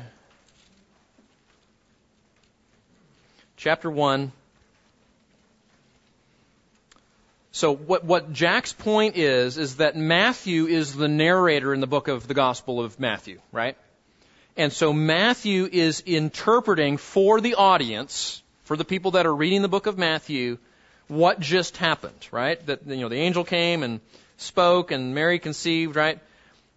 chapter 1. So, what, what Jack's point is, is that Matthew is the narrator in the book of the Gospel of Matthew, right? And so Matthew is interpreting for the audience, for the people that are reading the book of Matthew, what just happened, right? That you know the angel came and spoke, and Mary conceived, right?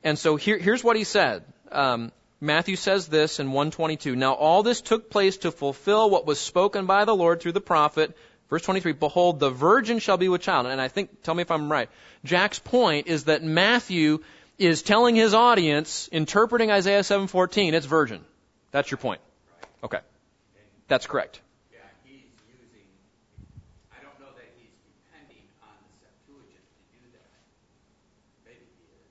And so here, here's what he said. Um, Matthew says this in 122. Now all this took place to fulfill what was spoken by the Lord through the prophet. Verse 23. Behold, the virgin shall be with child. And I think, tell me if I'm right. Jack's point is that Matthew is telling his audience, interpreting Isaiah 7:14, it's virgin. That's your point. Okay. That's correct. Yeah, he's using, I don't know that he's depending on the Septuagint to do that. Maybe he is.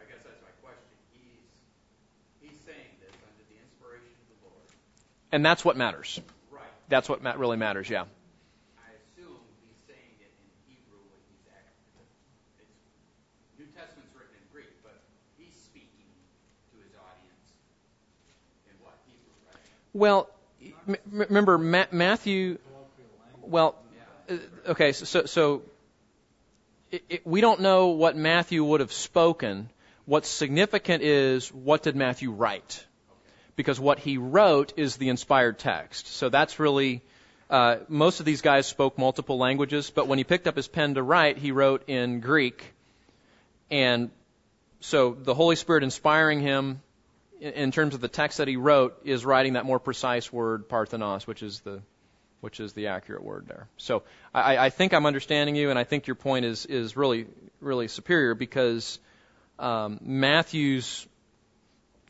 I guess that's my question. He's, he's saying this under the inspiration of the Lord. And that's what matters. Right. That's what really matters, yeah. I assume he's saying it in Hebrew when he's actually, New Testament's written in Greek, but he's speaking to his audience in what, Hebrew. Well, m- remember Ma- Matthew. Well, uh, okay, so so, so it, it, we don't know what Matthew would have spoken. What's significant is what did Matthew write, because what he wrote is the inspired text. So that's really. Uh, most of these guys spoke multiple languages, but when he picked up his pen to write, he wrote in Greek. And so the Holy Spirit inspiring him in, terms of the text that he wrote is writing that more precise word parthenos, which is the which is the accurate word there. So I, I think I'm understanding you, and I think your point is is really really superior because um, Matthew's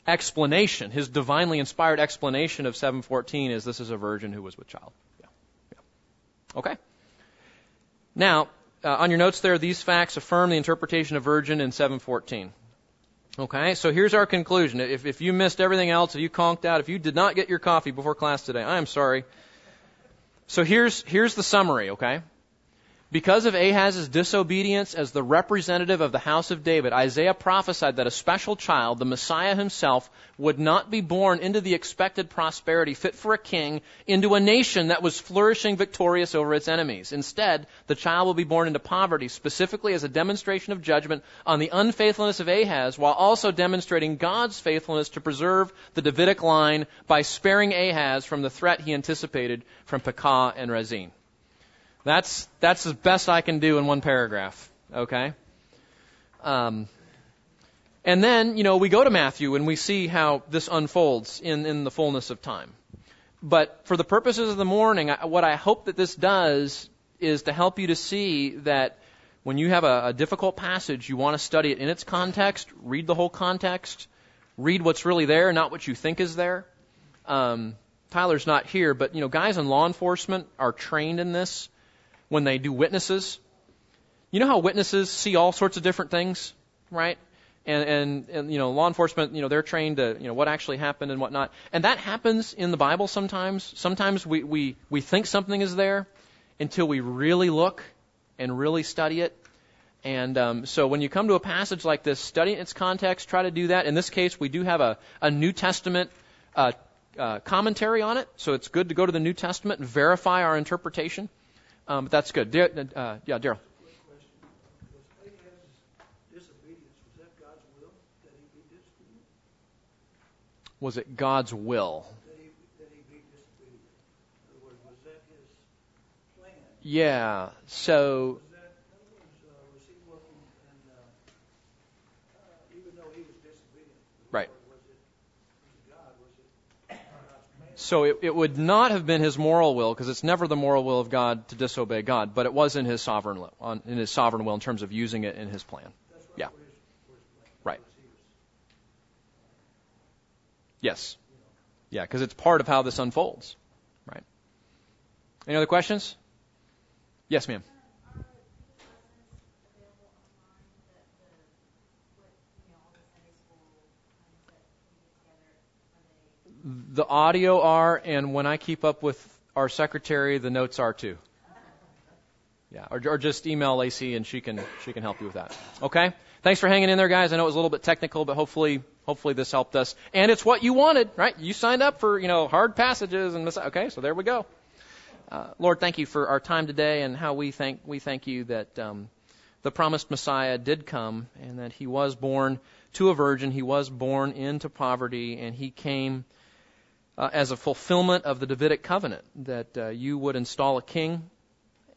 explanation, his divinely inspired explanation of 7:14, is this is a virgin who was with child. Yeah. yeah. Okay. Now, uh, on your notes there, these facts affirm the interpretation of virgin in 7:14. Okay, so here's our conclusion. If, if you missed everything else, if you conked out, if you did not get your coffee before class today, I am sorry. So here's, here's the summary, okay? Because of Ahaz's disobedience as the representative of the house of David, Isaiah prophesied that a special child, the Messiah himself, would not be born into the expected prosperity fit for a king, into a nation that was flourishing victorious over its enemies. Instead, the child will be born into poverty, specifically as a demonstration of judgment on the unfaithfulness of Ahaz, while also demonstrating God's faithfulness to preserve the Davidic line by sparing Ahaz from the threat he anticipated from Pekah and Rezin. That's that's as best I can do in one paragraph. Okay. Um, and then you know we go to Matthew and we see how this unfolds in in the fullness of time. But for the purposes of the morning, I, what I hope that this does is to help you to see that when you have a, a difficult passage, you want to study it in its context, read the whole context, read what's really there, not what you think is there. Um, Tyler's not here, but you know, guys in law enforcement are trained in this when they do witnesses. You know how witnesses see all sorts of different things, right? And, and, and, you know, law enforcement, you know, they're trained to, you know, what actually happened and whatnot. And that happens in the Bible sometimes. Sometimes we, we, we think something is there until we really look and really study it. And um, so when you come to a passage like this, study its context, try to do that. In this case, we do have a, a New Testament uh, uh, commentary on it, so it's good to go to the New Testament and verify our interpretation. Um, but that's good. Dar- uh, yeah, Daryl. Was disobedience, was that God's will that he be disobedient? Was it God's will? That he, that he be disobedient? In other words, was that his plan? Yeah. So Was that, in other words, uh, was he looking and, uh, uh, even though he was disobedient? to the Right. Lord, Was it, was it God, was it God's plan So it, it would not have been his moral will, because it's never the moral will of God to disobey God, but it was in his sovereign will, on, in his sovereign will in terms of using it in his plan. That's right. Yeah. for his- for his plan. Right. Because he was- Yes. Yeah, because it's part of how this unfolds. Right. Any other questions? Yes, ma'am. Are these lessons available online that the, what, you know, all the Sunday school times that we get together, are they? The audio are, and when I keep up with our secretary, the notes are too. Yeah, or, or just email Lacey and she can she can help you with that. Okay. Thanks for hanging in there, guys. I know it was a little bit technical, but hopefully hopefully this helped us. And it's what you wanted, right? You signed up for you know hard passages and this. Okay, so there we go. Uh, Lord, thank you for our time today and how we thank we thank you that um, the promised Messiah did come and that he was born to a virgin. He was born into poverty and he came uh, as a fulfillment of the Davidic covenant that uh, you would install a king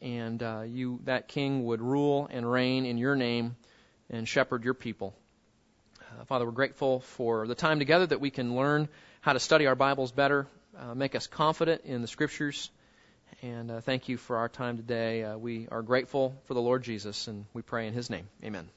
and uh, you that king would rule and reign in your name and shepherd your people. Uh, Father, we're grateful for the time together that we can learn how to study our Bibles better, uh, make us confident in the Scriptures, and uh, thank you for our time today. We are grateful for the Lord Jesus, and we pray in His name. Amen.